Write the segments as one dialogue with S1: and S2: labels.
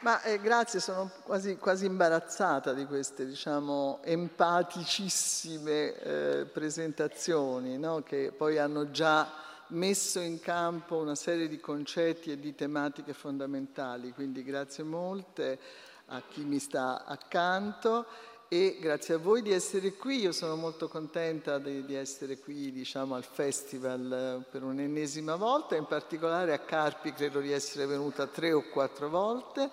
S1: Ma eh, grazie, sono quasi, quasi, imbarazzata di queste, diciamo, empaticissime eh, presentazioni, no? che poi hanno già messo in campo una serie di concetti e di tematiche fondamentali. Quindi grazie molte a chi mi sta accanto e grazie a voi di essere qui. Io sono molto contenta di, di essere qui diciamo, al festival per un'ennesima volta, in particolare a Carpi credo di essere venuta tre o quattro volte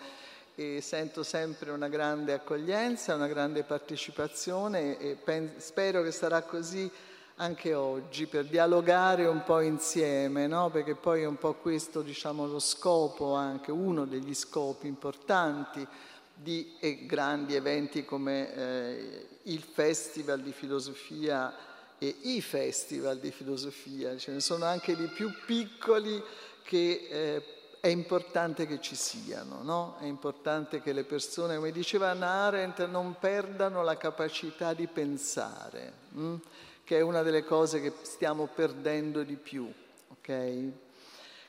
S1: e sento sempre una grande accoglienza, una grande partecipazione e pen- spero che sarà così anche oggi per dialogare un po' insieme, no? perché poi è un po' questo diciamo, lo scopo, anche uno degli scopi importanti di grandi eventi come eh, il Festival di Filosofia e i Festival di Filosofia, ce ne sono anche di più piccoli che eh, è importante che ci siano, no? è importante che le persone, come diceva Arendt, non perdano la capacità di pensare, hm? che è una delle cose che stiamo perdendo di più. Okay?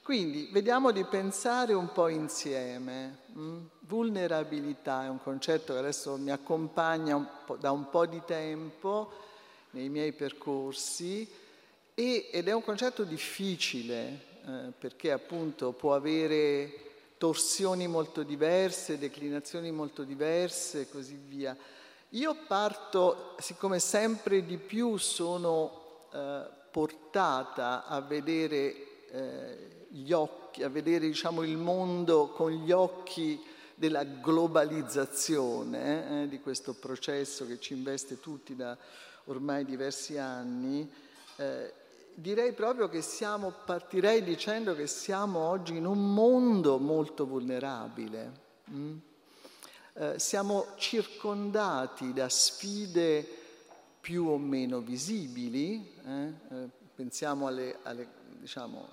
S1: Quindi vediamo di pensare un po' insieme. Mm? Vulnerabilità è un concetto che adesso mi accompagna un da un po' di tempo nei miei percorsi e, ed è un concetto difficile eh, perché appunto può avere torsioni molto diverse, declinazioni molto diverse e così via. Io parto, siccome sempre di più sono eh, portata a vedere eh, gli occhi, a vedere diciamo, il mondo con gli occhi della globalizzazione eh, di questo processo che ci investe tutti da ormai diversi anni, eh, direi proprio che siamo, partirei dicendo che siamo oggi in un mondo molto vulnerabile. Mm? Eh, siamo circondati da sfide più o meno visibili, eh? Pensiamo alle, alle diciamo,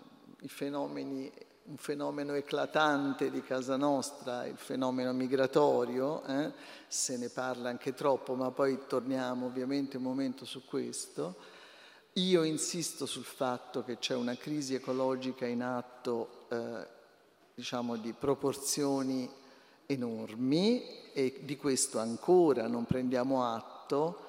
S1: fenomeni, un fenomeno eclatante di casa nostra, il fenomeno migratorio, eh? se ne parla anche troppo, ma poi torniamo ovviamente un momento su questo. Io insisto sul fatto che c'è una crisi ecologica in atto, eh, diciamo, di proporzioni enormi e di questo ancora non prendiamo atto.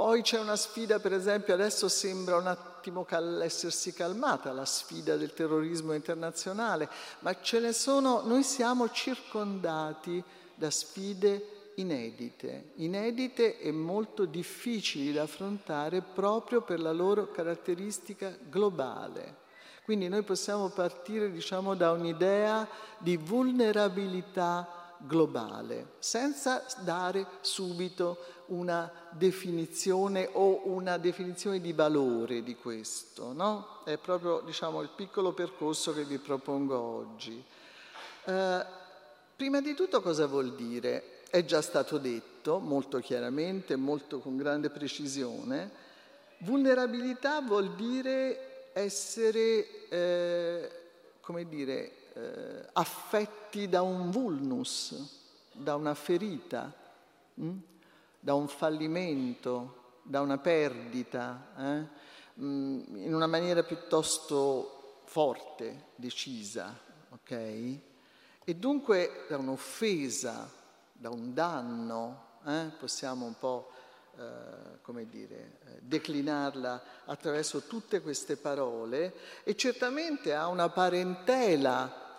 S1: Poi c'è una sfida, per esempio, adesso sembra un attimo cal- essersi calmata la sfida del terrorismo internazionale, ma ce ne sono, noi siamo circondati da sfide inedite, inedite e molto difficili da affrontare proprio per la loro caratteristica globale. Quindi noi possiamo partire diciamo, da un'idea di vulnerabilità globale, senza dare subito una definizione o una definizione di valore di questo. No? È proprio diciamo, il piccolo percorso che vi propongo oggi. Eh, prima di tutto cosa vuol dire? È già stato detto molto chiaramente, molto con grande precisione. Vulnerabilità vuol dire essere, eh, come dire, eh, affetti da un vulnus, da una ferita, mh? Hm? da un fallimento, da una perdita, eh? mh, in una maniera piuttosto forte, decisa, ok? E dunque da un'offesa, da un danno, eh? possiamo un po' eh, come dire, eh, declinarla attraverso tutte queste parole e certamente ha una parentela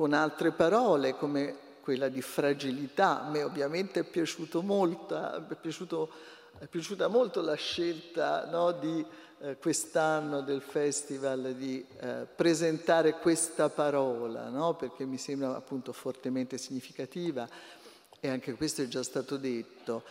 S1: con altre parole come quella di fragilità. A me ovviamente è, piaciuto molto, è, piaciuto, è piaciuta molto la scelta no, di eh, quest'anno del festival di eh, presentare questa parola, no, perché mi sembra appunto fortemente significativa e anche questo è già stato detto.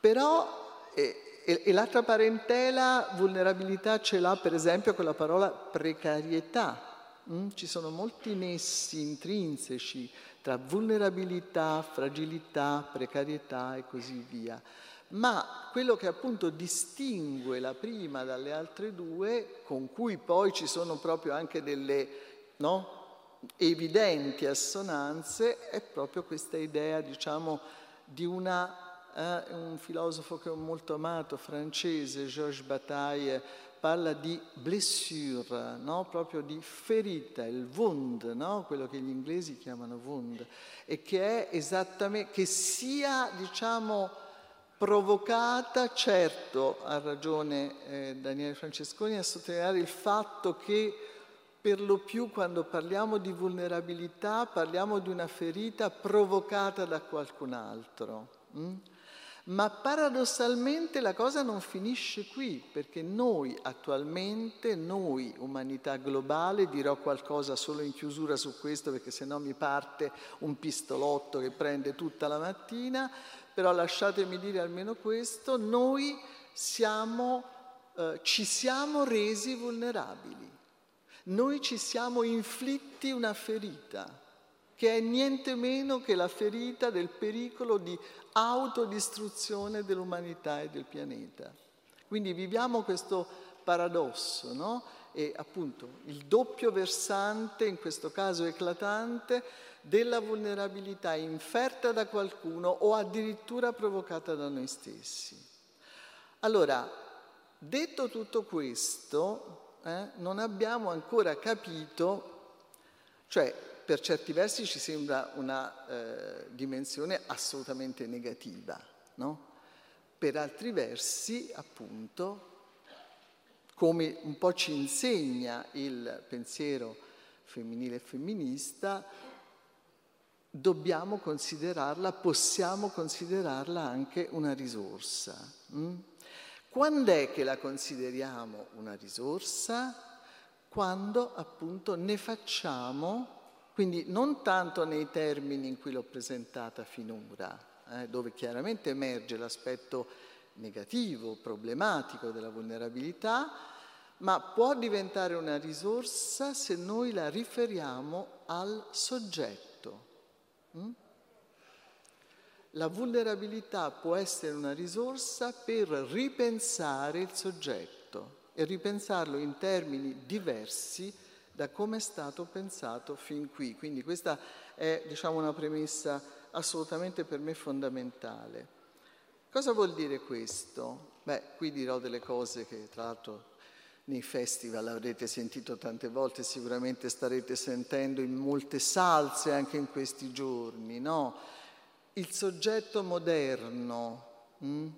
S1: Però e, e, e l'altra parentela, vulnerabilità, ce l'ha per esempio con la parola precarietà. Mm? Ci sono molti nessi intrinseci tra vulnerabilità, fragilità, precarietà e così via. Ma quello che appunto distingue la prima dalle altre due, con cui poi ci sono proprio anche delle no, evidenti assonanze, è proprio questa idea, diciamo, di una eh, un filosofo che ho molto amato, francese, Georges Bataille, parla di blessure, no? proprio di ferita, il wound, no? quello che gli inglesi chiamano wound, e che è esattamente, che sia, diciamo, provocata, certo, ha ragione eh, Daniele Francesconi a sottolineare il fatto che per lo più quando parliamo di vulnerabilità parliamo di una ferita provocata da qualcun altro. Hm? Ma paradossalmente la cosa non finisce qui, perché noi attualmente, noi umanità globale, dirò qualcosa solo in chiusura su questo perché se no mi parte un pistolotto che prende tutta la mattina, però lasciatemi dire almeno questo, noi siamo, eh, ci siamo resi vulnerabili, noi ci siamo inflitti una ferita che è niente meno che la ferita del pericolo di autodistruzione dell'umanità e del pianeta. Quindi viviamo questo paradosso, no? E appunto il doppio versante, in questo caso eclatante, della vulnerabilità inferta da qualcuno o addirittura provocata da noi stessi. Allora, detto tutto questo, eh, non abbiamo ancora capito, cioè per certi versi ci sembra una eh, dimensione assolutamente negativa, no? per altri versi, appunto, come un po' ci insegna il pensiero femminile e femminista, dobbiamo considerarla, possiamo considerarla anche una risorsa. Mm? Quando è che la consideriamo una risorsa? Quando appunto ne facciamo quindi non tanto nei termini in cui l'ho presentata finora, eh, dove chiaramente emerge l'aspetto negativo, problematico della vulnerabilità, ma può diventare una risorsa se noi la riferiamo al soggetto. Mm? La vulnerabilità può essere una risorsa per ripensare il soggetto e ripensarlo in termini diversi da come è stato pensato fin qui. Quindi questa è diciamo, una premessa assolutamente per me fondamentale. Cosa vuol dire questo? Beh, qui dirò delle cose che tra l'altro nei festival avrete sentito tante volte, sicuramente starete sentendo in molte salse anche in questi giorni, no? Il soggetto moderno. Hm?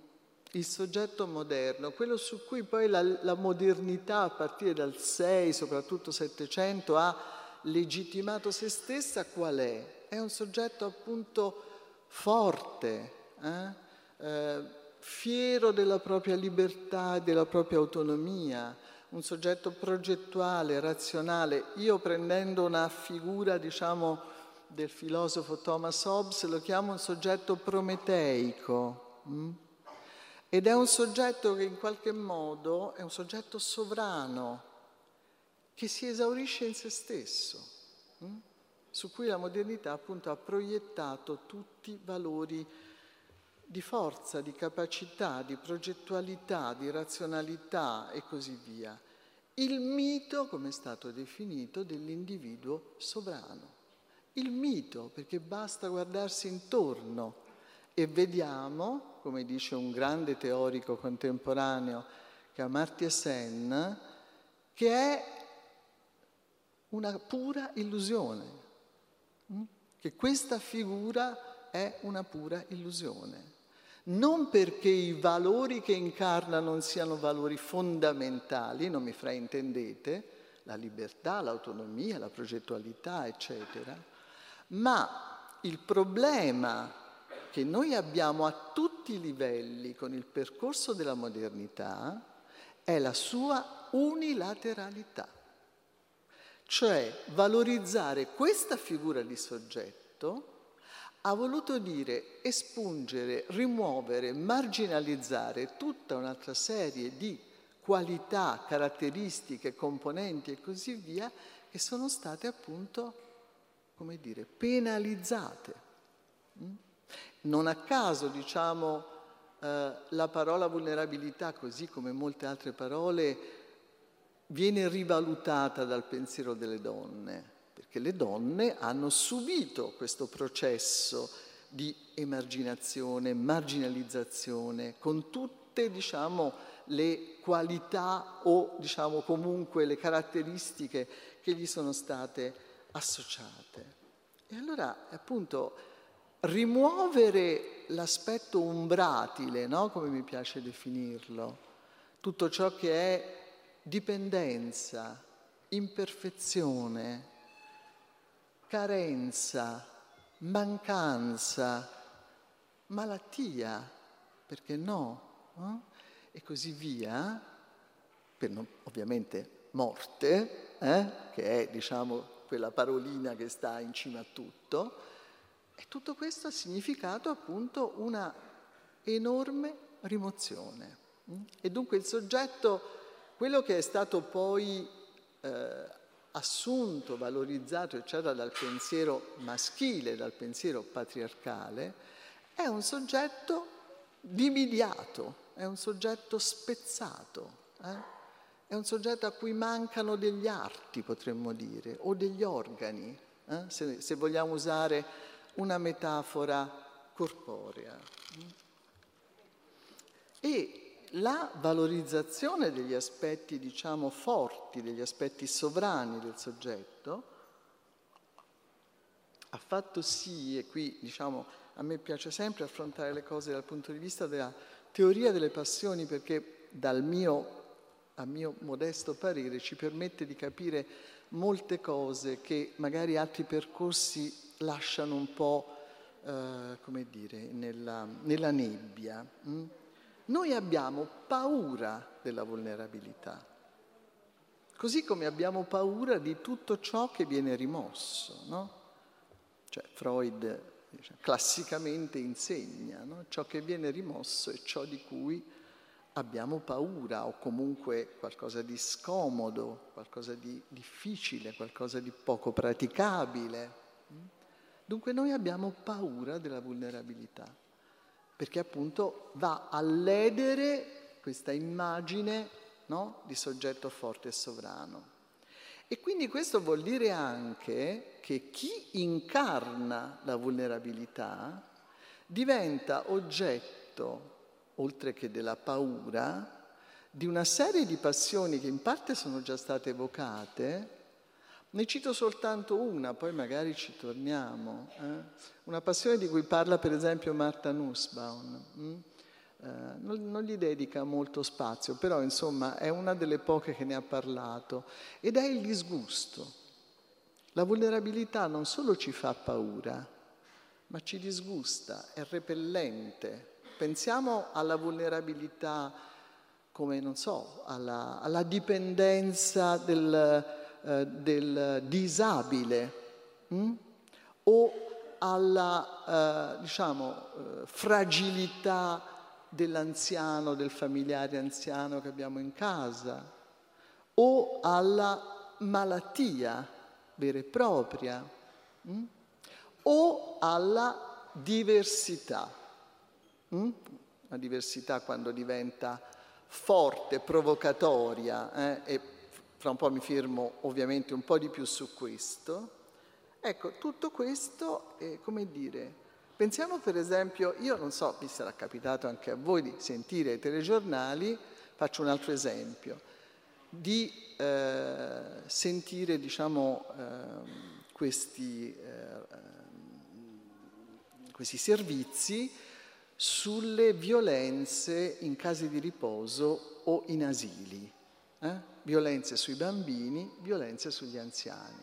S1: Il soggetto moderno, quello su cui poi la, la modernità a partire dal 6, soprattutto 700, ha legittimato se stessa, qual è? È un soggetto appunto forte, eh? Eh, fiero della propria libertà e della propria autonomia, un soggetto progettuale, razionale. Io prendendo una figura, diciamo, del filosofo Thomas Hobbes, lo chiamo un soggetto prometeico. Hm? Ed è un soggetto che in qualche modo è un soggetto sovrano, che si esaurisce in se stesso, hm? su cui la modernità appunto ha proiettato tutti i valori di forza, di capacità, di progettualità, di razionalità e così via. Il mito, come è stato definito, dell'individuo sovrano. Il mito, perché basta guardarsi intorno e vediamo, come dice un grande teorico contemporaneo che è Amartya Sen, che è una pura illusione, mm? che questa figura è una pura illusione. Non perché i valori che incarna non siano valori fondamentali, non mi fraintendete, la libertà, l'autonomia, la progettualità, eccetera, ma il problema che noi abbiamo a tutti i livelli con il percorso della modernità è la sua unilateralità, cioè valorizzare questa figura di soggetto ha voluto dire espungere, rimuovere, marginalizzare tutta un'altra serie di qualità, caratteristiche, componenti e così via che sono state appunto, come dire, penalizzate. Non a caso, diciamo, eh, la parola vulnerabilità, così come molte altre parole, viene rivalutata dal pensiero delle donne, perché le donne hanno subito questo processo di emarginazione, marginalizzazione, con tutte, diciamo, le qualità o diciamo comunque le caratteristiche che gli sono state associate. E allora appunto rimuovere l'aspetto umbratile, no? come mi piace definirlo, tutto ciò che è dipendenza, imperfezione, carenza, mancanza, malattia, perché no? no? E così via, per non, ovviamente morte, eh? che è diciamo quella parolina che sta in cima a tutto, e tutto questo ha significato appunto una enorme rimozione. Mm? E dunque il soggetto, quello che è stato poi eh, assunto, valorizzato, eccetera, dal pensiero maschile, dal pensiero patriarcale, è un soggetto dimidiato, è un soggetto spezzato, eh? è un soggetto a cui mancano degli arti, potremmo dire, o degli organi, eh? se, se vogliamo usare una metafora corporea. E la valorizzazione degli aspetti, diciamo, forti, degli aspetti sovrani del soggetto, ha fatto sì, e qui diciamo, a me piace sempre affrontare le cose dal punto di vista della teoria delle passioni, perché dal mio, a mio modesto parere, ci permette di capire molte cose che magari altri percorsi lasciano un po', eh, come dire, nella, nella nebbia. Hm? Noi abbiamo paura della vulnerabilità, così come abbiamo paura di tutto ciò che viene rimosso. No? Cioè, Freud classicamente insegna, no? ciò che viene rimosso è ciò di cui abbiamo paura o comunque qualcosa di scomodo, qualcosa di difficile, qualcosa di poco praticabile. Dunque noi abbiamo paura della vulnerabilità, perché appunto va a ledere questa immagine no? di soggetto forte e sovrano. E quindi questo vuol dire anche che chi incarna la vulnerabilità diventa oggetto, oltre che della paura, di una serie di passioni che in parte sono già state evocate, ne cito soltanto una, poi magari ci torniamo. Eh? Una passione di cui parla per esempio Marta Nussbaum. Hm? Eh, non, non, gli dedica molto spazio, però insomma è una delle poche che ne ha parlato. Ed è il disgusto. La vulnerabilità non solo ci fa paura, ma ci disgusta, è repellente. Pensiamo alla vulnerabilità come, non so, alla, alla dipendenza del eh, del disabile mh? Hm? o alla eh, diciamo, eh, fragilità dell'anziano, del familiare anziano che abbiamo in casa o alla malattia vera e propria mh? Hm? o alla diversità. Mh? Hm? La diversità quando diventa forte, provocatoria eh, e fra un po' mi fermo ovviamente un po' di più su questo. Ecco, tutto questo, è, come dire, pensiamo per esempio, io non so, vi sarà capitato anche a voi di sentire i telegiornali, faccio un altro esempio, di eh, sentire, diciamo, eh, questi, eh, questi servizi sulle violenze in case di riposo o in asili. Eh? violenze sui bambini, violenze sugli anziani.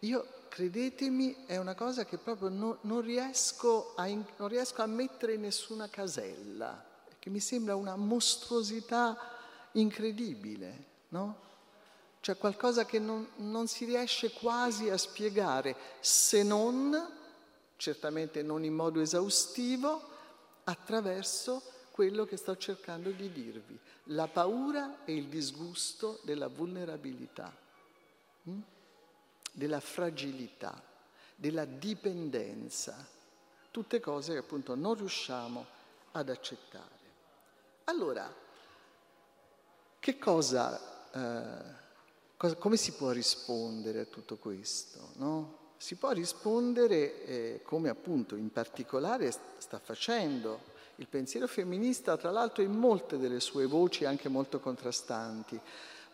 S1: Io, credetemi, è una cosa che proprio non, non, riesco, a, non riesco a mettere in nessuna casella, che mi sembra una mostruosità incredibile, no? Cioè qualcosa che non, non si riesce quasi a spiegare, se non, certamente non in modo esaustivo, attraverso quello che sto cercando di dirvi, la paura e il disgusto della vulnerabilità, hm? della fragilità, della dipendenza, tutte cose che appunto non riusciamo ad accettare. Allora, che cosa, eh, cosa come si può rispondere a tutto questo? No? Si può rispondere eh, come appunto in particolare sta facendo Il pensiero femminista, tra l'altro, in molte delle sue voci anche molto contrastanti,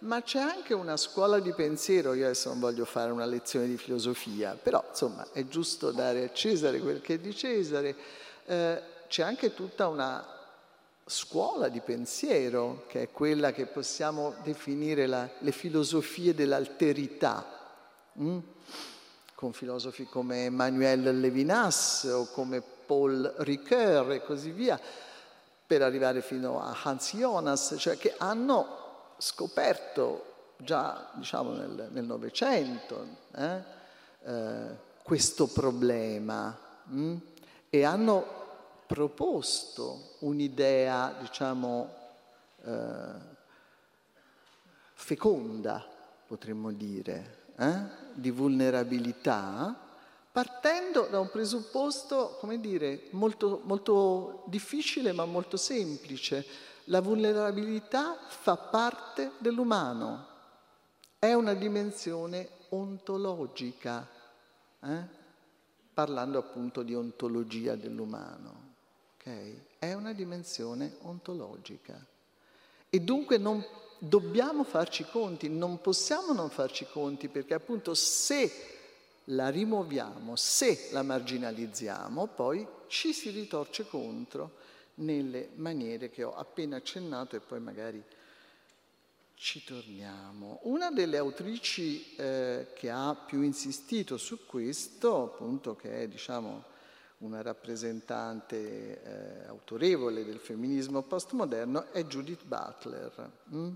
S1: ma c'è anche una scuola di pensiero, io adesso non voglio fare una lezione di filosofia, però insomma è giusto dare a Cesare quel che è di Cesare, eh, c'è anche tutta una scuola di pensiero che è quella che possiamo definire la, le filosofie dell'alterità, hm? Con filosofi come Emmanuel Levinas o come Paul Ricoeur e così via, per arrivare fino a Hans Jonas, cioè che hanno scoperto già diciamo, nel Novecento eh, eh, questo problema mh? Hm? e hanno proposto un'idea, diciamo, eh, feconda, potremmo dire, eh, di vulnerabilità, partendo da un presupposto, come dire, molto, molto difficile ma molto semplice. La vulnerabilità fa parte dell'umano, è una dimensione ontologica, eh? parlando appunto di ontologia dell'umano. Okay? È una dimensione ontologica. E dunque non dobbiamo farci conti, non possiamo non farci conti perché appunto se la rimuoviamo, se la marginalizziamo, poi ci si ritorce contro nelle maniere che ho appena accennato e poi magari ci torniamo. Una delle autrici eh, che ha più insistito su questo, appunto che è diciamo una rappresentante eh, autorevole del femminismo postmoderno, è Judith Butler, mh? Mm,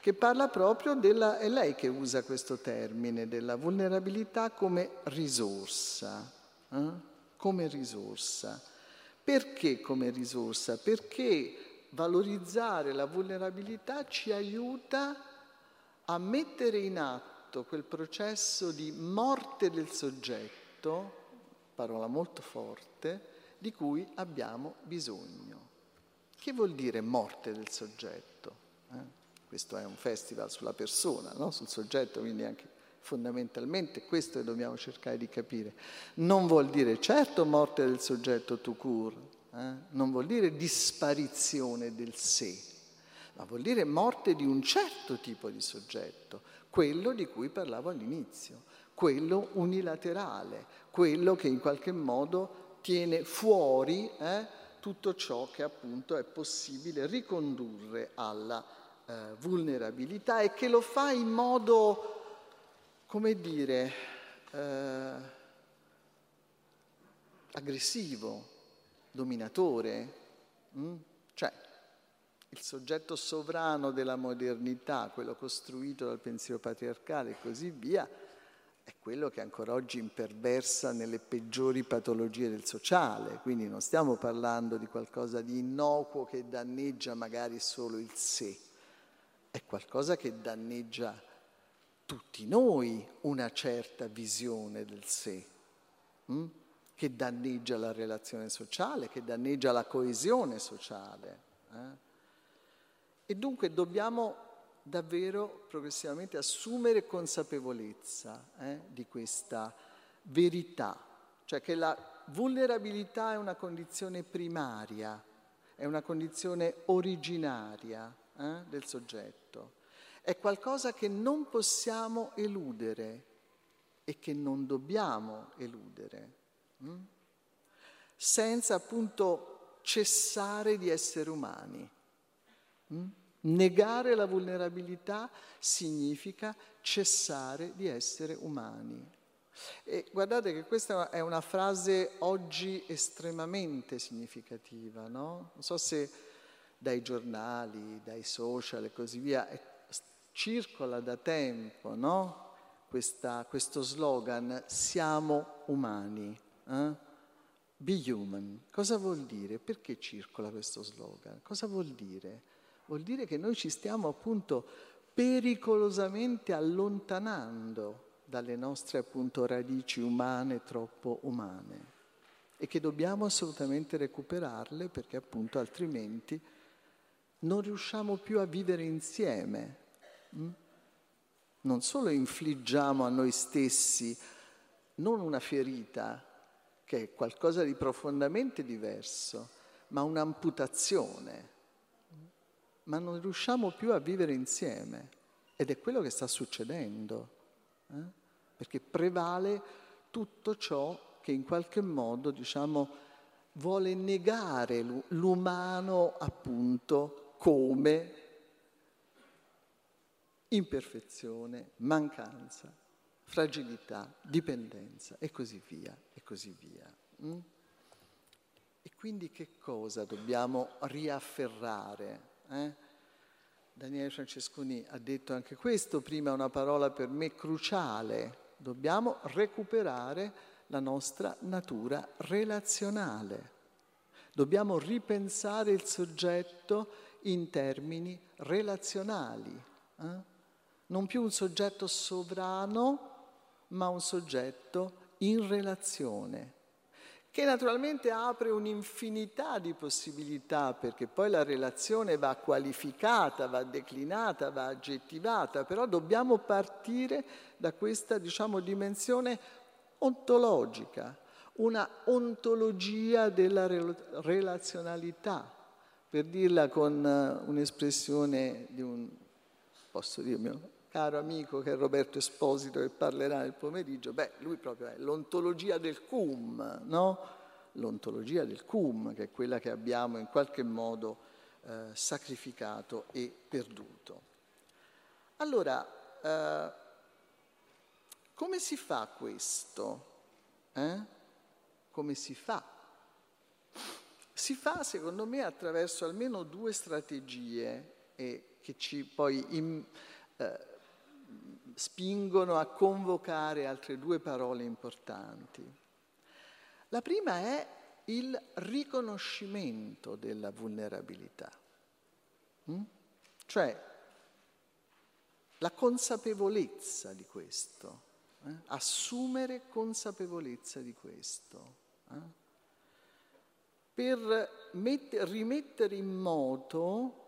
S1: che parla proprio della, è lei che usa questo termine, della vulnerabilità come risorsa, eh? come risorsa. Perché come risorsa? Perché valorizzare la vulnerabilità ci aiuta a mettere in atto quel processo di morte del soggetto, parola molto forte, di cui abbiamo bisogno. Che vuol dire morte del soggetto? Eh? Questo è un festival sulla persona, no? sul soggetto, quindi anche fondamentalmente questo dobbiamo cercare di capire. Non vuol dire certo morte del soggetto tout court, eh? non vuol dire disparizione del sé, ma vuol dire morte di un certo tipo di soggetto, quello di cui parlavo all'inizio, quello unilaterale, quello che in qualche modo tiene fuori eh, tutto ciò che appunto è possibile ricondurre alla eh, vulnerabilità e che lo fa in modo, come dire, eh, aggressivo, dominatore. Mm? Cioè, il soggetto sovrano della modernità, quello costruito dal pensiero patriarcale e così via, è quello che ancora oggi imperversa nelle peggiori patologie del sociale, quindi non stiamo parlando di qualcosa di innocuo che danneggia magari solo il sé, è qualcosa che danneggia tutti noi una certa visione del sé, hm? che danneggia la relazione sociale, che danneggia la coesione sociale. Eh? E dunque dobbiamo davvero progressivamente assumere consapevolezza eh, di questa verità, cioè che la vulnerabilità è una condizione primaria, è una condizione originaria eh, del soggetto, è qualcosa che non possiamo eludere e che non dobbiamo eludere, hm? senza appunto cessare di essere umani. Hm? Negare la vulnerabilità significa cessare di essere umani. E guardate che questa è una frase oggi estremamente significativa, no? Non so se dai giornali, dai social e così via, circola da tempo, no? Questa, questo slogan, siamo umani. Eh? Be human. Cosa vuol dire? Perché circola questo slogan? Cosa vuol dire? Vuol dire che noi ci stiamo appunto pericolosamente allontanando dalle nostre appunto radici umane troppo umane e che dobbiamo assolutamente recuperarle perché appunto altrimenti non riusciamo più a vivere insieme. Mm? Non solo infliggiamo a noi stessi non una ferita, che è qualcosa di profondamente diverso, ma un'amputazione. Ma non riusciamo più a vivere insieme ed è quello che sta succedendo, eh? perché prevale tutto ciò che in qualche modo, diciamo, vuole negare l'umano appunto come imperfezione, mancanza, fragilità, dipendenza e così via, e così via. Mm? E quindi che cosa dobbiamo riafferrare? Eh? Daniele Francesconi ha detto anche questo, prima una parola per me cruciale, dobbiamo recuperare la nostra natura relazionale. Dobbiamo ripensare il soggetto in termini relazionali. Eh? non più un soggetto sovrano, ma un soggetto in relazione, che naturalmente apre un'infinità di possibilità, perché poi la relazione va qualificata, va declinata, va aggettivata, però dobbiamo partire da questa, diciamo, dimensione ontologica, una ontologia della relazionalità, per dirla con eh, un'espressione di un, posso dirmi, caro amico che è Roberto Esposito che parlerà nel pomeriggio, beh, lui proprio è l'ontologia del cum, no? L'ontologia del cum, che è quella che abbiamo in qualche modo eh, sacrificato e perduto. Allora, eh, come si fa questo? Eh? Come si fa? Si fa, secondo me, attraverso almeno due strategie eh, che ci poi in, eh, spingono a convocare altre due parole importanti. La prima è il riconoscimento della vulnerabilità, mm? cioè la consapevolezza di questo, eh? assumere consapevolezza di questo, eh? per met- rimettere in moto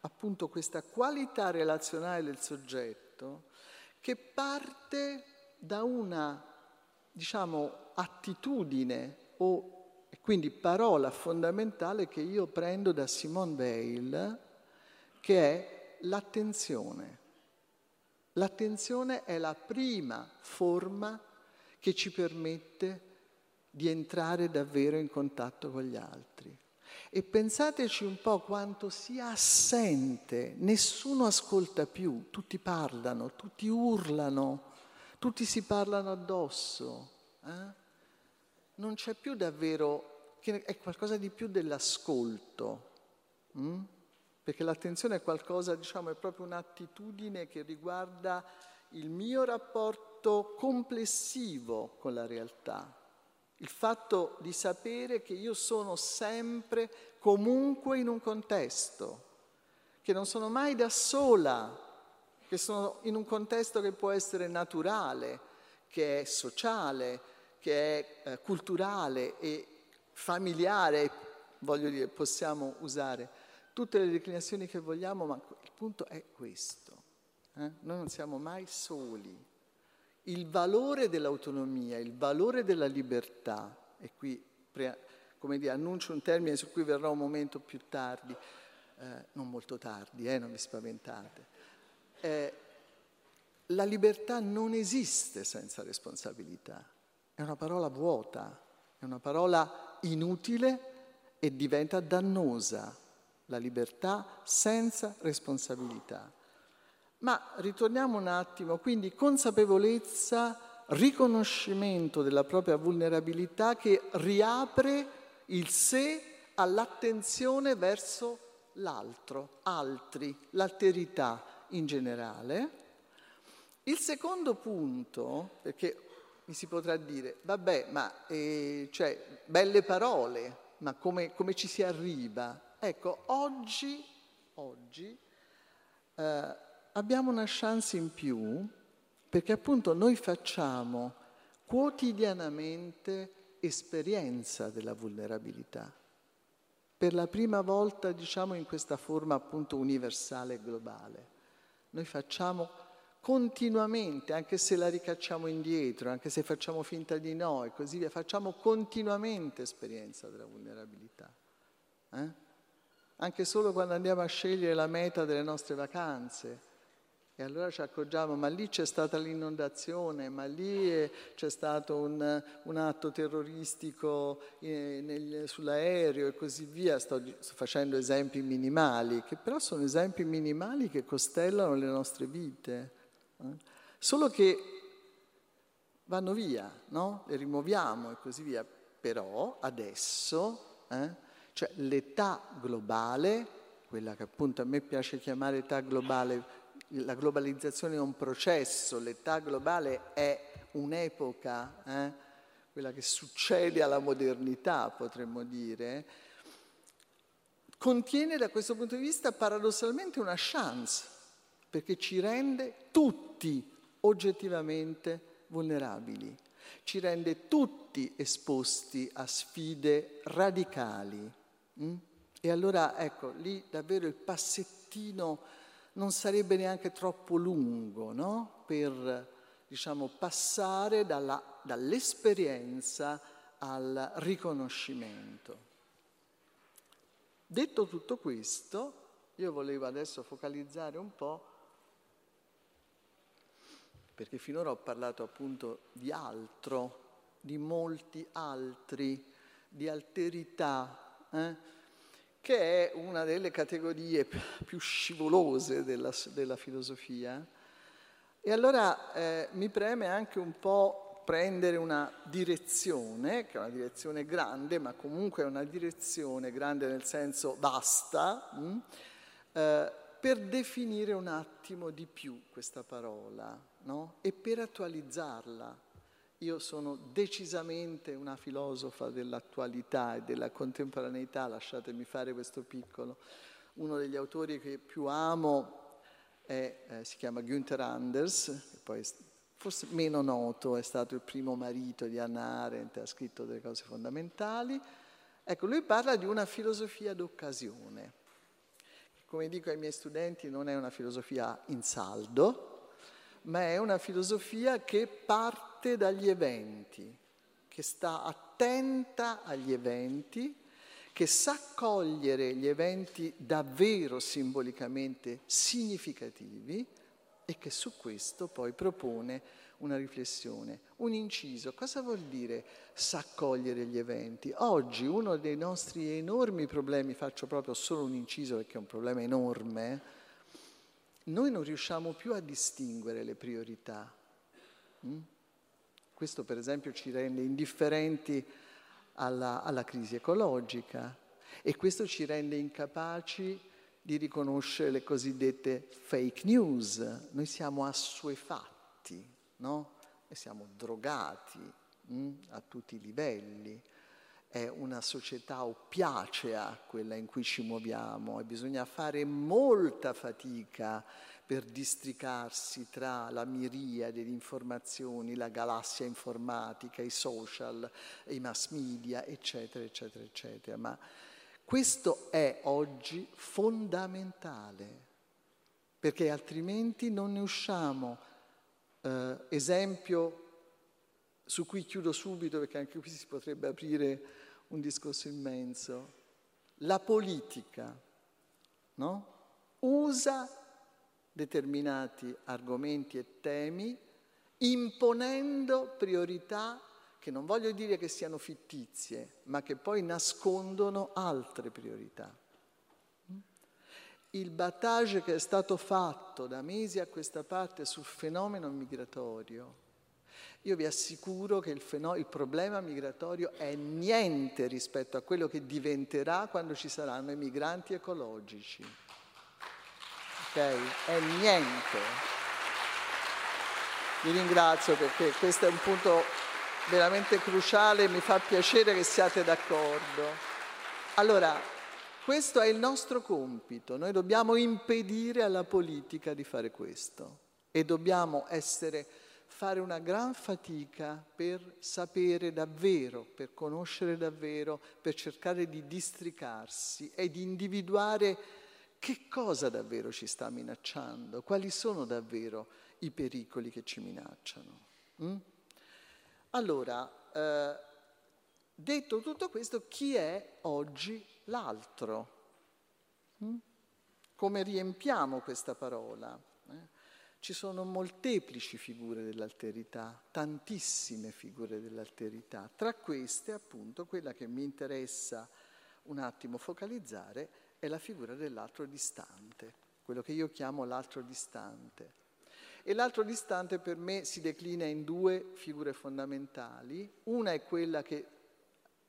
S1: appunto questa qualità relazionale del soggetto che parte da una, diciamo, attitudine o quindi parola fondamentale che io prendo da Simone Weil, che è l'attenzione. L'attenzione è la prima forma che ci permette di entrare davvero in contatto con gli altri. E pensateci un po' quanto sia assente, nessuno ascolta più, tutti parlano, tutti urlano, tutti si parlano addosso. Eh? Non c'è più davvero, è qualcosa di più dell'ascolto, hm? perché l'attenzione è qualcosa, diciamo, è proprio un'attitudine che riguarda il mio rapporto complessivo con la realtà il fatto di sapere che io sono sempre, comunque in un contesto, che non sono mai da sola, che sono in un contesto che può essere naturale, che è sociale, che è eh, culturale e familiare, voglio dire, possiamo usare tutte le declinazioni che vogliamo, ma il punto è questo. Eh? Noi non siamo mai soli il valore dell'autonomia, il valore della libertà, e qui come dire, annuncio un termine su cui verrò un momento più tardi, eh, non molto tardi, eh, non vi spaventate. Eh, la libertà non esiste senza responsabilità, è una parola vuota, è una parola inutile e diventa dannosa, la libertà senza responsabilità. Ma ritorniamo un attimo, quindi consapevolezza, riconoscimento della propria vulnerabilità che riapre il sé all'attenzione verso l'altro, altri, l'alterità in generale. Il secondo punto, perché mi si potrà dire, vabbè, ma eh, cioè, belle parole, ma come, come, ci si arriva? Ecco, oggi, oggi eh, abbiamo una chance in più perché appunto noi facciamo quotidianamente esperienza della vulnerabilità. Per la prima volta, diciamo, in questa forma appunto universale e globale. Noi facciamo continuamente, anche se la ricacciamo indietro, anche se facciamo finta di no e così via, facciamo continuamente esperienza della vulnerabilità. Eh? Anche solo quando andiamo a scegliere la meta delle nostre vacanze. E allora ci accorgiamo, ma lì c'è stata l'inondazione, ma lì c'è stato un, un atto terroristico eh, nel, sull'aereo e così via. Sto, sto, facendo esempi minimali, che però sono esempi minimali che costellano le nostre vite. Eh? Solo che vanno via, no? Le rimuoviamo e così via. Però adesso, eh, cioè l'età globale, quella che appunto a me piace chiamare età globale, la globalizzazione è un processo, l'età globale è un'epoca, eh, quella che succede alla modernità, potremmo dire, contiene da questo punto di vista paradossalmente una chance, perché ci rende tutti oggettivamente vulnerabili, ci rende tutti esposti a sfide radicali. Mm? E allora ecco, lì davvero il passettino non sarebbe neanche troppo lungo no? per diciamo, passare dalla, dall'esperienza al riconoscimento. Detto tutto questo, io volevo adesso focalizzare un po', perché finora ho parlato appunto di altro, di molti altri, di alterità. Eh? Che è una delle categorie più scivolose della, della filosofia. E allora eh, mi preme anche un po' prendere una direzione, che è una direzione grande, ma comunque è una direzione grande nel senso vasta, mh, mm, eh, per definire un attimo di più questa parola no? e per attualizzarla. Io sono decisamente una filosofa dell'attualità e della contemporaneità, lasciatemi fare questo piccolo. Uno degli autori che più amo è, eh, si chiama Günther Anders, poi forse meno noto, è stato il primo marito di Anna Arendt, ha scritto delle cose fondamentali. Ecco, lui parla di una filosofia d'occasione. Come dico ai miei studenti, non è una filosofia in saldo, ma è una filosofia che parte dagli eventi, che sta attenta agli eventi, che sa cogliere gli eventi davvero simbolicamente significativi e che su questo poi propone una riflessione. Un inciso, cosa vuol dire sa cogliere gli eventi? Oggi uno dei nostri enormi problemi, faccio proprio solo un inciso perché è un problema enorme, noi non riusciamo più a distinguere le priorità. Mm? Questo per esempio ci rende indifferenti alla, alla crisi ecologica e questo ci rende incapaci di riconoscere le cosiddette fake news. Noi siamo assuefatti, no? E siamo drogati mh, mm, a tutti i livelli è una società oppiacea quella in cui ci muoviamo e bisogna fare molta fatica per districarsi tra la miriade di informazioni, la galassia informatica, i social, i mass media, eccetera, eccetera, eccetera. Ma questo è oggi fondamentale, perché altrimenti non ne usciamo. Eh, esempio su cui chiudo subito, perché anche qui si potrebbe aprire un discorso immenso. La politica no? usa determinati argomenti e temi imponendo priorità che non voglio dire che siano fittizie, ma che poi nascondono altre priorità. Il battage che è stato fatto da mesi a questa parte sul fenomeno migratorio io vi assicuro che il, fenome- il problema migratorio è niente rispetto a quello che diventerà quando ci saranno i migranti ecologici. Ok? È niente. Vi ringrazio perché questo è un punto veramente cruciale, mi fa piacere che siate d'accordo. Allora, questo è il nostro compito, noi dobbiamo impedire alla politica di fare questo e dobbiamo essere fare una gran fatica per sapere davvero, per conoscere davvero, per cercare di districarsi e di individuare che cosa davvero ci sta minacciando, quali sono davvero i pericoli che ci minacciano. Mm? Allora, eh, detto tutto questo, chi è oggi l'altro? Mm? Come riempiamo questa parola? Eh? Ci sono molteplici figure dell'alterità, tantissime figure dell'alterità. Tra queste, appunto, quella che mi interessa un attimo focalizzare è la figura dell'altro distante, quello che io chiamo l'altro distante. E l'altro distante per me si declina in due figure fondamentali. Una è quella che,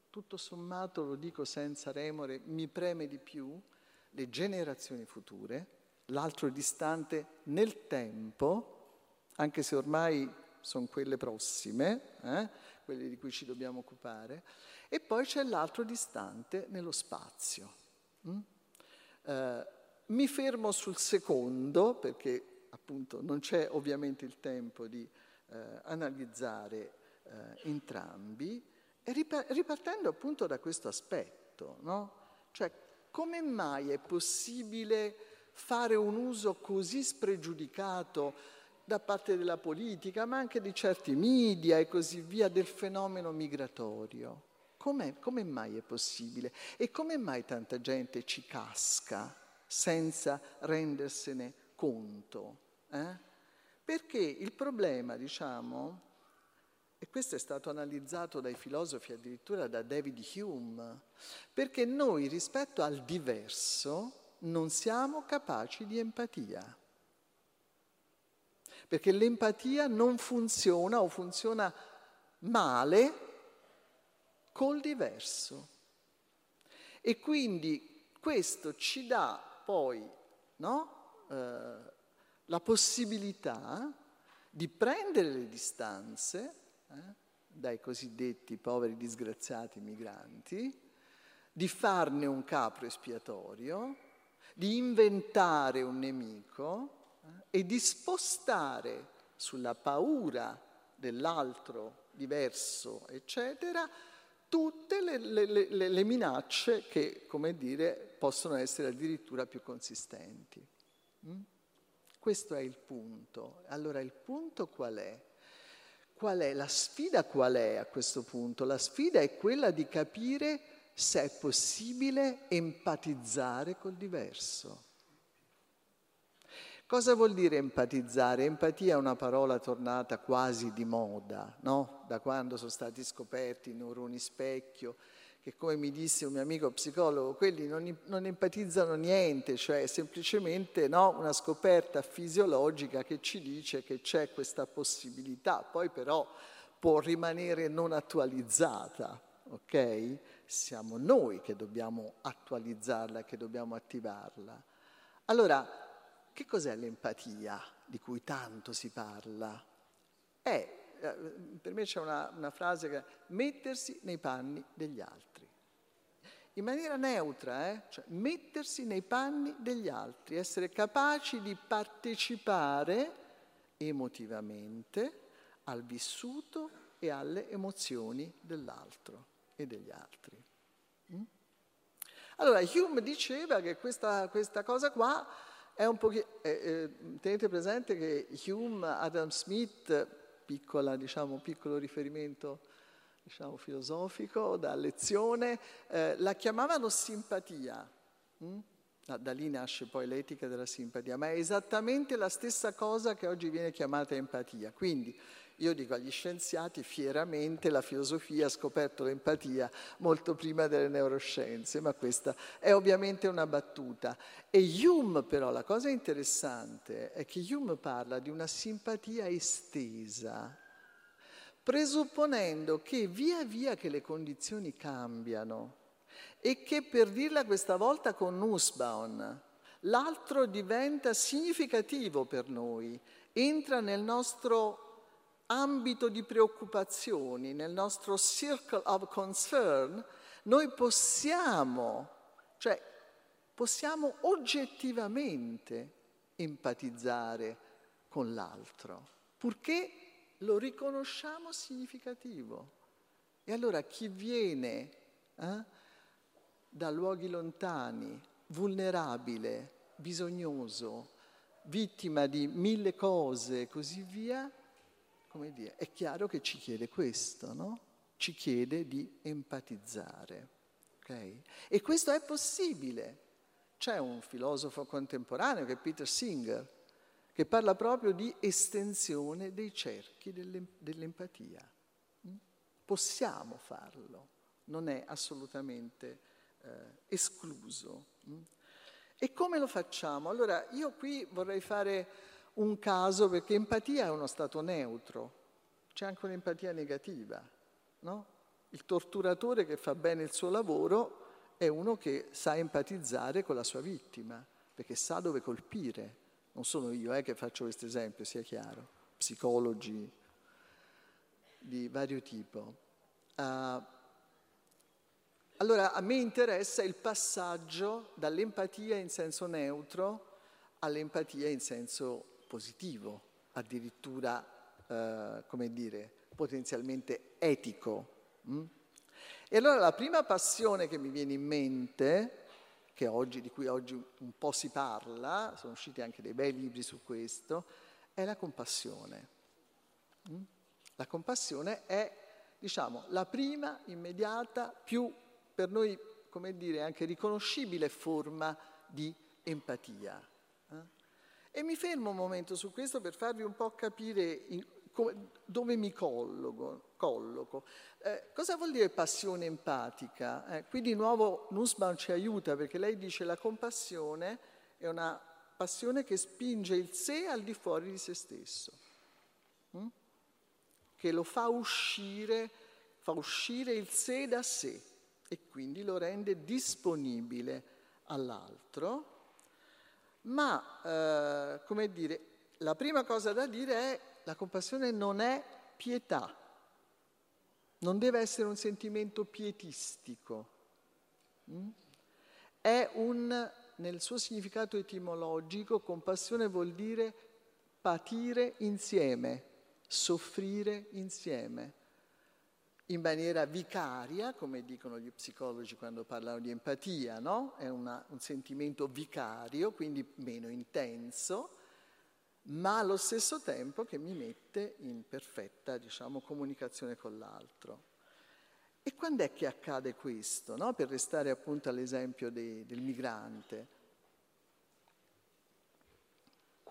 S1: tutto sommato, lo dico senza remore, mi preme di più, le generazioni future, l'altro distante nel tempo, anche se ormai sono quelle prossime, eh, quelle di cui ci dobbiamo occupare, e poi c'è l'altro distante nello spazio. Mm? Eh, mi fermo sul secondo perché appunto non c'è ovviamente il tempo di eh, analizzare eh, entrambi, e ripartendo appunto da questo aspetto, no? Cioè, come mai è possibile fare un uso così spregiudicato da parte della politica, ma anche di certi media e così via, del fenomeno migratorio? Com'è, come mai è possibile? E come mai tanta gente ci casca senza rendersene conto? Eh? Perché il problema, diciamo, e questo è stato analizzato dai filosofi addirittura da David Hume, perché noi rispetto al diverso non siamo capaci di empatia. Perché l'empatia non funziona o funziona male col diverso. E quindi questo ci dà poi no, eh, la possibilità di prendere le distanze eh, dai cosiddetti poveri disgraziati migranti, di farne un capro espiatorio, di inventare un nemico eh, e di spostare sulla paura dell'altro diverso, eccetera, tutte le, le, le, le minacce che, come dire, possono essere addirittura più consistenti. Mm? Questo è il punto. Allora il punto qual è? Qual è? La sfida qual è a questo punto? La sfida è quella di capire se è possibile empatizzare col diverso. Cosa vuol dire empatizzare? Empatia è una parola tornata quasi di moda, no? Da quando sono stati scoperti i neuroni specchio che come mi disse un mio amico psicologo, quelli non, non empatizzano niente, cioè semplicemente no, una scoperta fisiologica che ci dice che c'è questa possibilità, poi però può rimanere non attualizzata, ok? Siamo noi che dobbiamo attualizzarla, che dobbiamo attivarla. Allora, che cos'è l'empatia di cui tanto si parla? È eh, per me c'è una, una frase che è mettersi nei panni degli altri. In maniera neutra, eh? cioè mettersi nei panni degli altri, essere capaci di partecipare emotivamente al vissuto e alle emozioni dell'altro e degli altri. Mm? Allora, Hume diceva che questa, questa cosa qua. Eh, eh, tenete presente che Hume, Adam Smith piccola, diciamo, piccolo riferimento diciamo, filosofico da lezione, eh, la chiamavano simpatia. Mm? Da, da lì nasce poi l'etica della simpatia, ma è esattamente la stessa cosa che oggi viene chiamata empatia. Quindi io dico agli scienziati fieramente la filosofia ha scoperto l'empatia molto prima delle neuroscienze, ma questa è ovviamente una battuta. E Hume però, la cosa interessante è che Hume parla di una simpatia estesa, presupponendo che via via che le condizioni cambiano e che per dirla questa volta con Nussbaum, l'altro diventa significativo per noi, entra nel nostro ambito di preoccupazioni, nel nostro circle of concern, noi possiamo, cioè possiamo oggettivamente empatizzare con l'altro, purché lo riconosciamo significativo. E allora chi viene eh, da luoghi lontani, vulnerabile, bisognoso, vittima di mille cose e così via, come dire, è chiaro che ci chiede questo, no? ci chiede di empatizzare. Okay? E questo è possibile. C'è un filosofo contemporaneo che è Peter Singer, che parla proprio di estensione dei cerchi dell'empatia. Mm? Possiamo farlo, non è assolutamente eh, escluso. Mm? E come lo facciamo? Allora, io qui vorrei fare un caso perché empatia è uno stato neutro, c'è anche un'empatia negativa, no? Il torturatore che fa bene il suo lavoro è uno che sa empatizzare con la sua vittima, perché sa dove colpire. Non sono io eh, che faccio questo esempio, sia chiaro, psicologi di vario tipo. Uh, allora, a me interessa il passaggio dall'empatia in senso neutro all'empatia in senso positivo, addirittura, uh, come dire, potenzialmente etico. Mm? E allora la prima passione che mi viene in mente, oggi, di cui oggi un po' si parla, sono usciti anche dei bei libri su questo, è la compassione. Mm? La compassione è, diciamo, la prima, immediata, più per noi, come dire, anche riconoscibile forma di empatia. Eh? E mi fermo un momento su questo per farvi un po' capire in, come, dove mi colloco. colloco. Eh, cosa vuol dire passione empatica? Eh, qui di nuovo Nussbaum ci aiuta perché lei dice la compassione è una passione che spinge il sé al di fuori di se stesso, hm? che lo fa uscire, fa uscire il sé da sé e quindi lo rende disponibile all'altro. Ma, eh, come dire, la prima cosa da dire è la compassione non è pietà, non deve essere un sentimento pietistico. Mm? È un, nel suo significato etimologico, compassione vuol dire patire insieme, soffrire insieme, in maniera vicaria, come dicono gli psicologi quando parlano di empatia, no? È una, un sentimento vicario, quindi meno intenso, ma allo stesso tempo che mi mette in perfetta diciamo, comunicazione con l'altro. E quando è che accade questo? No? Per restare appunto all'esempio dei, del migrante.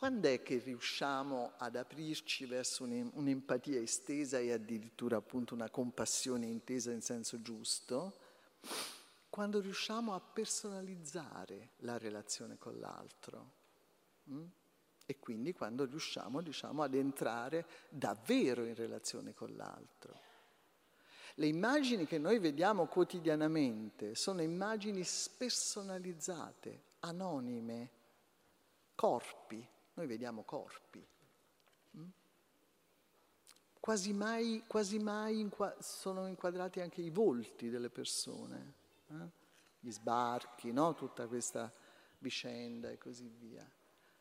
S1: Quando è che riusciamo ad aprirci verso un'empatia estesa e addirittura appunto una compassione intesa in senso giusto? Quando riusciamo a personalizzare la relazione con l'altro. Mm? e quindi quando riusciamo diciamo, ad entrare davvero in relazione con l'altro. Le immagini che noi vediamo quotidianamente sono immagini spersonalizzate, anonime, corpi, noi vediamo corpi. Mm? Quasi mai, quasi mai inqu- sono inquadrati anche i volti delle persone, eh? gli sbarchi, no? tutta questa vicenda e così via.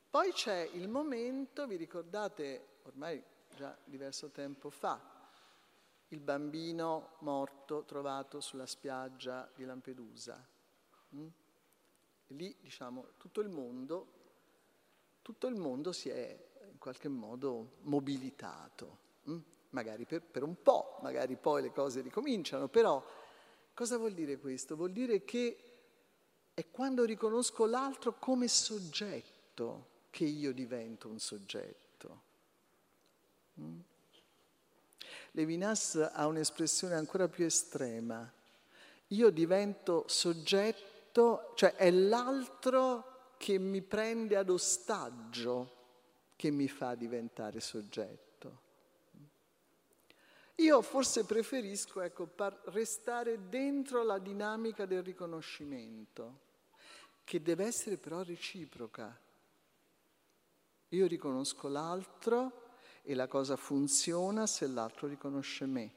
S1: Poi c'è il momento, vi ricordate, ormai già diverso tempo fa, il bambino morto trovato sulla spiaggia di Lampedusa. Mm? Lì, diciamo, tutto il mondo, tutto il mondo si è in qualche modo mobilitato, mm? magari per, per un po', magari poi le cose ricominciano, però cosa vuol dire questo? Vuol dire che è quando riconosco l'altro come soggetto che io divento un soggetto. Mm? Levinas ha un'espressione ancora più estrema. Io divento soggetto, cioè è l'altro che mi prende ad ostaggio che mi fa diventare soggetto. Io forse preferisco ecco, restare dentro la dinamica del riconoscimento, che deve essere però reciproca. Io riconosco l'altro e la cosa funziona se l'altro riconosce me.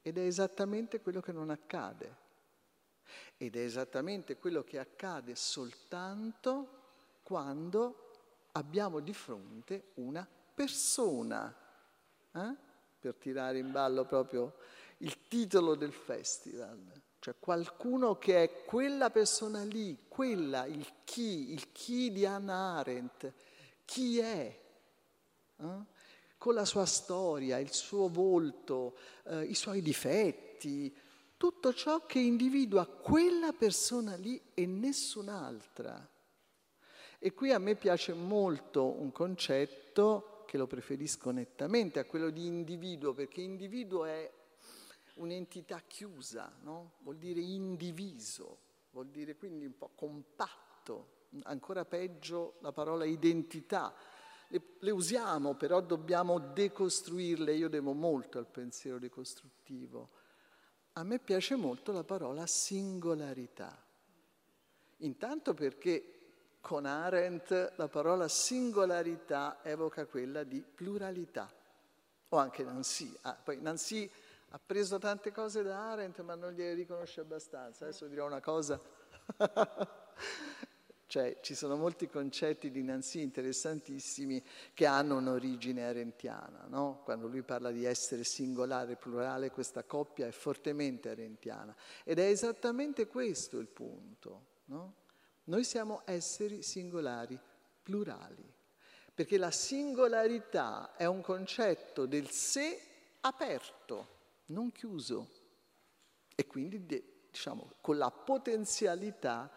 S1: Ed è esattamente quello che non accade. Ed è esattamente quello che accade soltanto quando abbiamo di fronte una persona. Eh? Per tirare in ballo proprio il titolo del festival cioè qualcuno che è quella persona lì, quella, il chi, il chi di Anna Arendt, chi è? Eh? con la sua storia, il suo volto, eh, i suoi difetti, tutto ciò che individua quella persona lì e nessun'altra. E qui a me piace molto un concetto che lo preferisco nettamente a quello di individuo, perché individuo è un'entità chiusa, no? vuol dire indiviso, vuol dire quindi un po' compatto, ancora peggio la parola identità. Le, le usiamo, però dobbiamo decostruirle, io devo molto al pensiero decostruttivo. A me piace molto la parola singolarità, intanto perché con Arendt la parola singolarità evoca quella di pluralità, o anche Nancy. Ah, poi Nancy ha preso tante cose da Arendt ma non gliele riconosce abbastanza. Adesso dirò una cosa. cioè ci sono molti concetti di Nancy interessantissimi che hanno un'origine arentiana. No? Quando lui parla di essere singolare plurale, questa coppia è fortemente arentiana. Ed è esattamente questo il punto. No? Noi siamo esseri singolari, plurali, perché la singolarità è un concetto del sé aperto non chiuso e quindi diciamo, con la potenzialità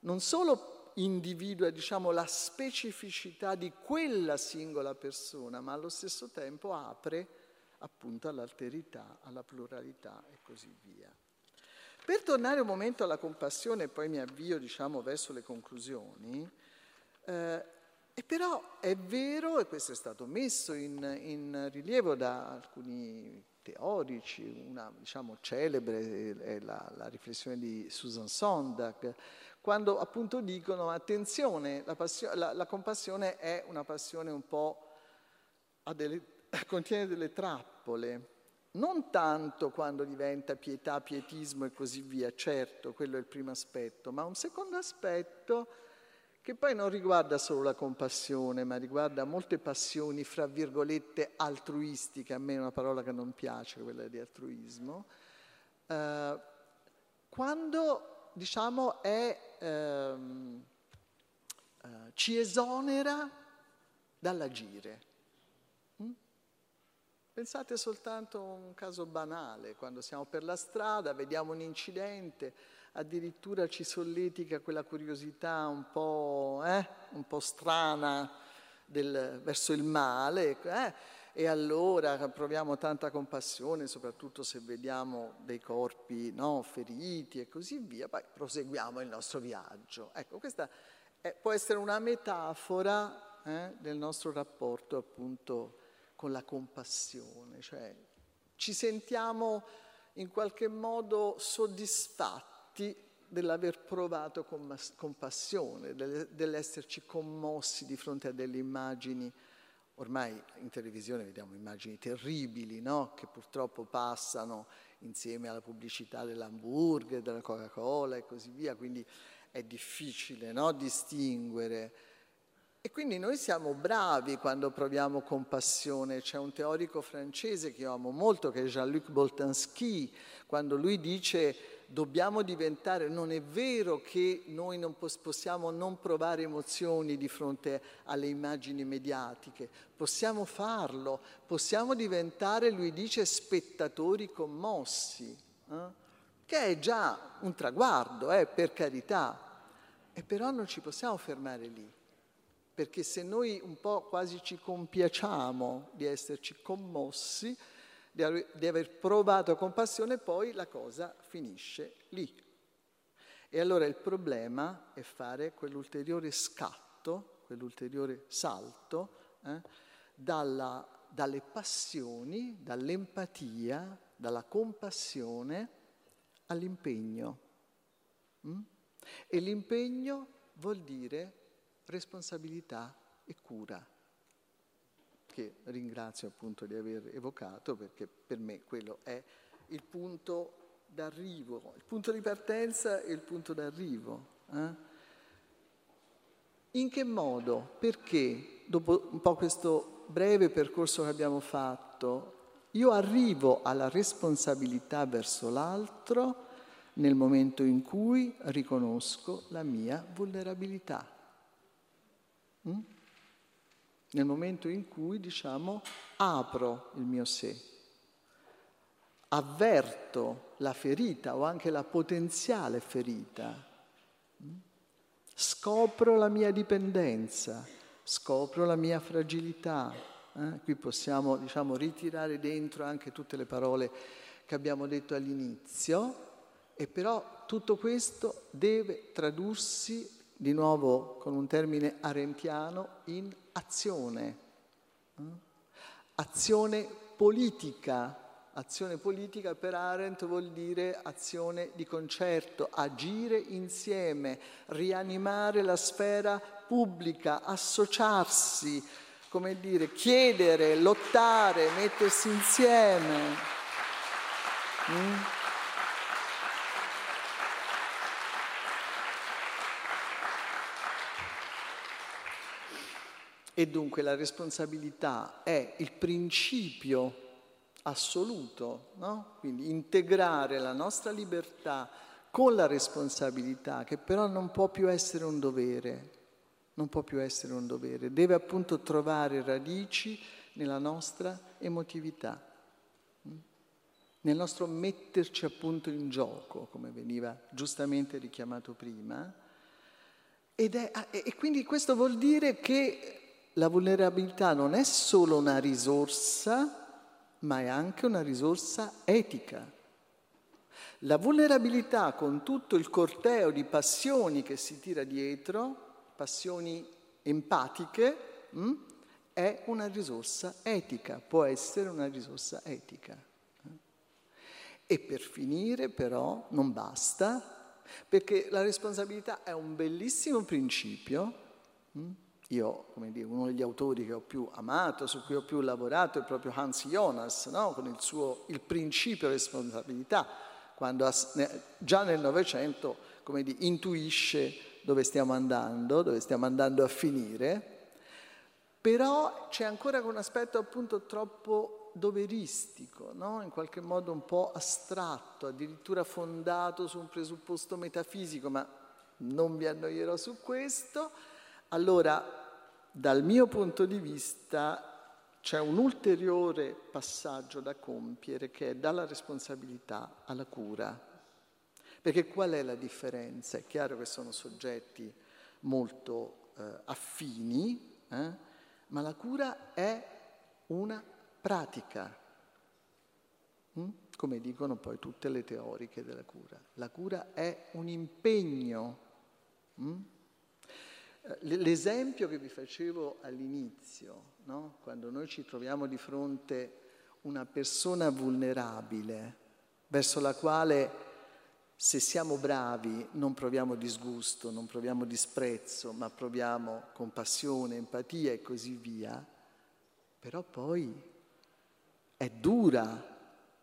S1: non solo individua diciamo, la specificità di quella singola persona, ma allo stesso tempo apre appunto all'alterità, alla pluralità e così via. Per tornare un momento alla compassione poi mi avvio diciamo, verso le conclusioni, eh, e però è vero, e questo è stato messo in, in rilievo da alcuni teorici, una diciamo, celebre è la, la, riflessione di Susan Sondag, quando appunto dicono attenzione, la, passio, la, la compassione è una passione un po' delle, contiene delle trappole, non tanto quando diventa pietà, pietismo e così via, certo, quello è il primo aspetto, ma un secondo aspetto che poi non riguarda solo la compassione, ma riguarda molte passioni, fra virgolette, altruistiche, a me è una parola che non piace, quella di altruismo, eh, quando diciamo è, ehm, eh, ci esonera dall'agire. Mm? Pensate soltanto a un caso banale, quando siamo per la strada, vediamo un incidente, addirittura ci solletica quella curiosità un po', eh, un po strana del, verso il male, eh, e allora proviamo tanta compassione, soprattutto se vediamo dei corpi no, feriti e così via, poi proseguiamo il nostro viaggio. Ecco, questa è, può essere una metafora eh, del nostro rapporto appunto con la compassione, cioè ci sentiamo in qualche modo soddisfatti fatti dell'aver provato compassione, dell'esserci commossi di fronte a delle immagini. Ormai in televisione vediamo immagini terribili, no? che purtroppo passano insieme alla pubblicità dell'hamburger, della Coca-Cola e così via, quindi è difficile no? distinguere. E quindi noi siamo bravi quando proviamo compassione. C'è un teorico francese che io amo molto, che è Jean-Luc Boltanski, quando lui dice dobbiamo diventare, non è vero che noi non possiamo non provare emozioni di fronte alle immagini mediatiche, possiamo farlo, possiamo diventare, lui dice, spettatori commossi, eh? che è già un traguardo, eh, per carità, e però non ci possiamo fermare lì, perché se noi un po' quasi ci compiacciamo di esserci commossi, di aver provato compassione, poi la cosa finisce lì. E allora il problema è fare quell'ulteriore scatto, quell'ulteriore salto eh, dalla, dalle passioni, dall'empatia, dalla compassione all'impegno. Mm? E l'impegno vuol dire responsabilità e cura che ringrazio appunto di aver evocato perché per me quello è il punto d'arrivo, il punto di partenza e il punto d'arrivo. Eh? In che modo? Perché dopo un po' questo breve percorso che abbiamo fatto, io arrivo alla responsabilità verso l'altro nel momento in cui riconosco la mia vulnerabilità. Mm? Nel momento in cui, diciamo, apro il mio sé, avverto la ferita o anche la potenziale ferita, scopro la mia dipendenza, scopro la mia fragilità. Eh? Qui possiamo, diciamo, ritirare dentro anche tutte le parole che abbiamo detto all'inizio, e però tutto questo deve tradursi di nuovo con un termine arempiano, in azione. Eh? Azione politica. Azione politica per Arendt vuol dire azione di concerto, agire insieme, rianimare la sfera pubblica, associarsi, come dire, chiedere, lottare, mettersi insieme. Mm? E dunque la responsabilità è il principio assoluto, no? quindi integrare la nostra libertà con la responsabilità, che però non può più essere un dovere, non può più essere un dovere, deve appunto trovare radici nella nostra emotività, mm? nel nostro metterci appunto in gioco, come veniva giustamente richiamato prima. Ed è, e quindi questo vuol dire che la vulnerabilità non è solo una risorsa, ma è anche una risorsa etica. La vulnerabilità con tutto il corteo di passioni che si tira dietro, passioni empatiche, mh, hm, è una risorsa etica, può essere una risorsa etica. E per finire però non basta, perché la responsabilità è un bellissimo principio, mh, hm, io, come dire, uno degli autori che ho più amato, su cui ho più lavorato, è proprio Hans Jonas, no? con il suo Il principio responsabilità, quando già nel Novecento, come dire, intuisce dove stiamo andando, dove stiamo andando a finire, però c'è ancora un aspetto appunto troppo doveristico, no? in qualche modo un po' astratto, addirittura fondato su un presupposto metafisico, ma non vi annoierò su questo. Allora, dal mio punto di vista c'è un ulteriore passaggio da compiere che è dalla responsabilità alla cura. Perché qual è la differenza? È chiaro che sono soggetti molto eh, affini, eh? ma la cura è una pratica, hm? come dicono poi tutte le teoriche della cura. La cura è un impegno. Hm? L'esempio che vi facevo all'inizio, no? quando noi ci troviamo di fronte a una persona vulnerabile, verso la quale se siamo bravi non proviamo disgusto, non proviamo disprezzo, ma proviamo compassione, empatia e così via, però poi è dura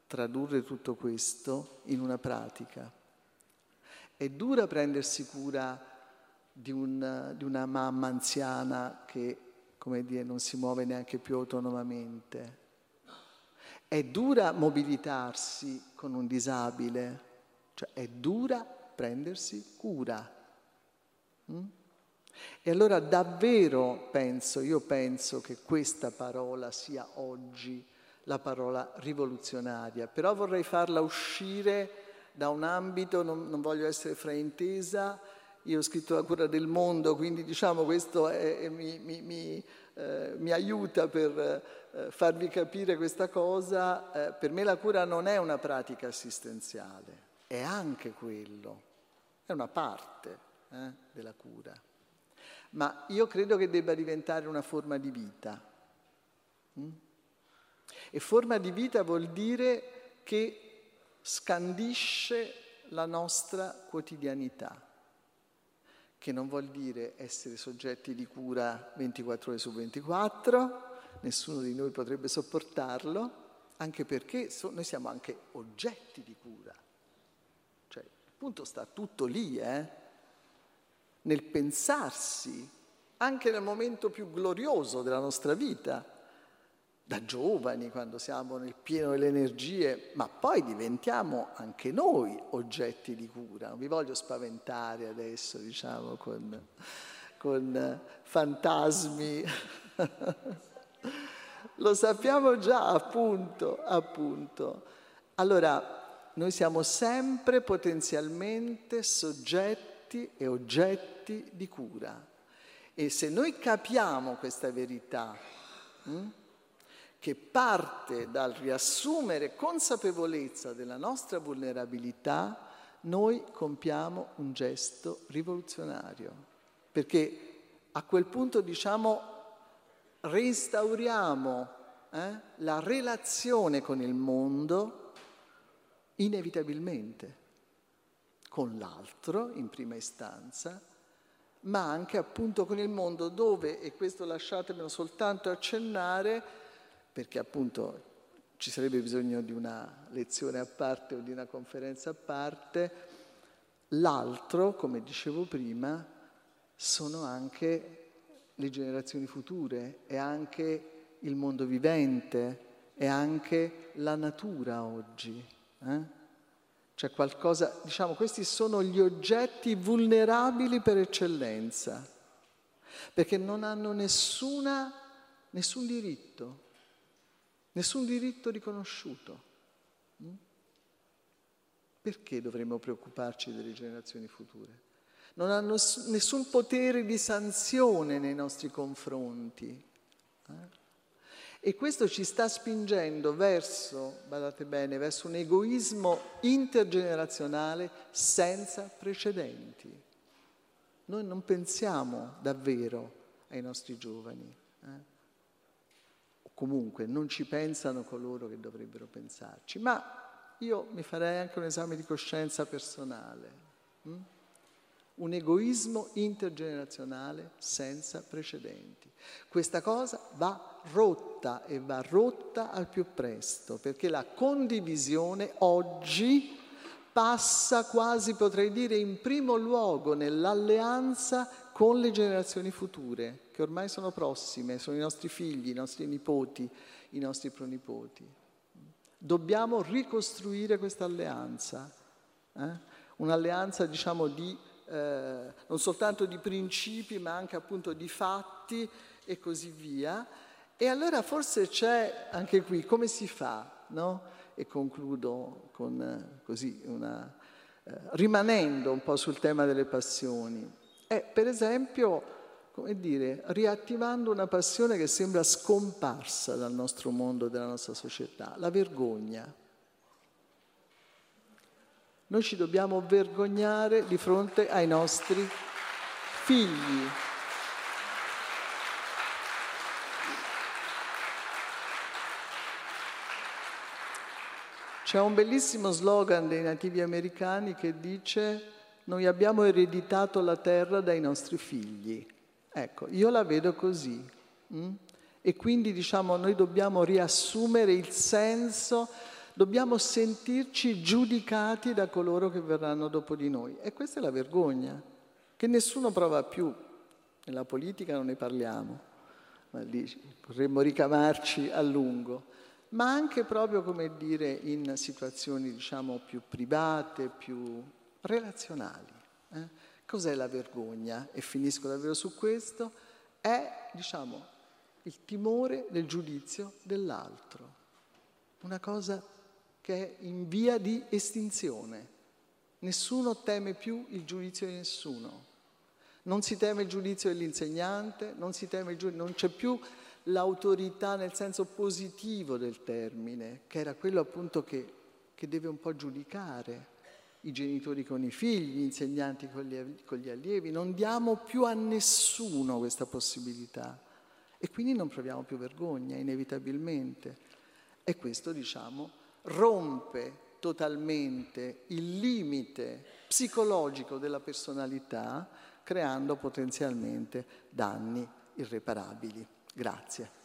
S1: tradurre tutto questo in una pratica. È dura prendersi cura di, un, di una mamma anziana che, come dire, non si muove neanche più autonomamente. È dura mobilitarsi con un disabile, cioè è dura prendersi cura. Mm? E allora davvero penso, io penso che questa parola sia oggi la parola rivoluzionaria, però vorrei farla uscire da un ambito, non, non voglio essere fraintesa, io ho scritto La cura del mondo, quindi diciamo questo è, mi, mi, mi, eh, mi, aiuta per eh, farvi capire questa cosa. Eh, per me la cura non è una pratica assistenziale, è anche quello, è una parte eh, della cura. Ma io credo che debba diventare una forma di vita. Mm? E forma di vita vuol dire che scandisce la nostra quotidianità che non vuol dire essere soggetti di cura 24 ore su 24, nessuno di noi potrebbe sopportarlo, anche perché so, noi siamo anche oggetti di cura. Cioè, il punto sta tutto lì, eh? nel pensarsi, anche nel momento più glorioso della nostra vita da giovani, quando siamo nel pieno delle energie, ma poi diventiamo anche noi oggetti di cura. Non vi voglio spaventare adesso, diciamo, con, con fantasmi Lo sappiamo già, appunto, appunto. Allora, noi siamo sempre potenzialmente soggetti e oggetti di cura. E se noi capiamo questa verità, hm, che parte dal riassumere consapevolezza della nostra vulnerabilità, noi compiamo un gesto rivoluzionario, perché a quel punto diciamo reinstauriamo eh, la relazione con il mondo inevitabilmente, con l'altro in prima istanza, ma anche appunto con il mondo dove, e questo lasciatemelo soltanto accennare, perché appunto ci sarebbe bisogno di una lezione a parte o di una conferenza a parte, l'altro, come dicevo prima, sono anche le generazioni future, è anche il mondo vivente, è anche la natura oggi. Eh? C'è qualcosa, diciamo, questi sono gli oggetti vulnerabili per eccellenza, perché non hanno nessuna, nessun diritto nessun diritto riconosciuto. Mm? Perché dovremmo preoccuparci delle generazioni future? Non hanno nessun potere di sanzione nei nostri confronti. Eh? E questo ci sta spingendo verso, badate bene, verso un egoismo intergenerazionale senza precedenti. Noi non pensiamo davvero ai nostri giovani. Eh? Comunque non ci pensano coloro che dovrebbero pensarci. Ma io mi farei anche un esame di coscienza personale. Hm? Un egoismo intergenerazionale senza precedenti. Questa cosa va rotta e va rotta al più presto, perché la condivisione oggi passa quasi, potrei dire, in primo luogo nell'alleanza con le generazioni future, che ormai sono prossime, sono i nostri figli, i nostri nipoti, i nostri pronipoti. Dobbiamo ricostruire questa alleanza, eh? un'alleanza diciamo di, eh, non soltanto di principi, ma anche appunto di fatti e così via. E allora forse c'è anche qui, come si fa? No? E concludo con eh, così una, eh, rimanendo un po' sul tema delle passioni è per esempio, come dire, riattivando una passione che sembra scomparsa dal nostro mondo, dalla nostra società, la vergogna. Noi ci dobbiamo vergognare di fronte ai nostri figli. C'è un bellissimo slogan dei nativi americani che dice noi abbiamo ereditato la terra dai nostri figli. Ecco, io la vedo così. Mm? E quindi diciamo noi dobbiamo riassumere il senso, dobbiamo sentirci giudicati da coloro che verranno dopo di noi. E questa è la vergogna, che nessuno prova più. Nella politica non ne parliamo, ma lì potremmo ricavarci a lungo, ma anche proprio, come dire, in situazioni diciamo più private, più relazionali. Eh? Cos'è la vergogna? E finisco davvero su questo. È, diciamo, il timore del giudizio dell'altro. Una cosa che è in via di estinzione. Nessuno teme più il giudizio di nessuno. Non si teme il giudizio dell'insegnante, non, giudizio, non c'è più l'autorità nel senso positivo del termine, che era quello appunto che, che deve un po' giudicare i genitori con i figli, gli insegnanti con gli, allievi, non diamo più a nessuno questa possibilità e quindi non proviamo più vergogna, inevitabilmente. E questo, diciamo, rompe totalmente il limite psicologico della personalità, creando potenzialmente danni irreparabili. Grazie.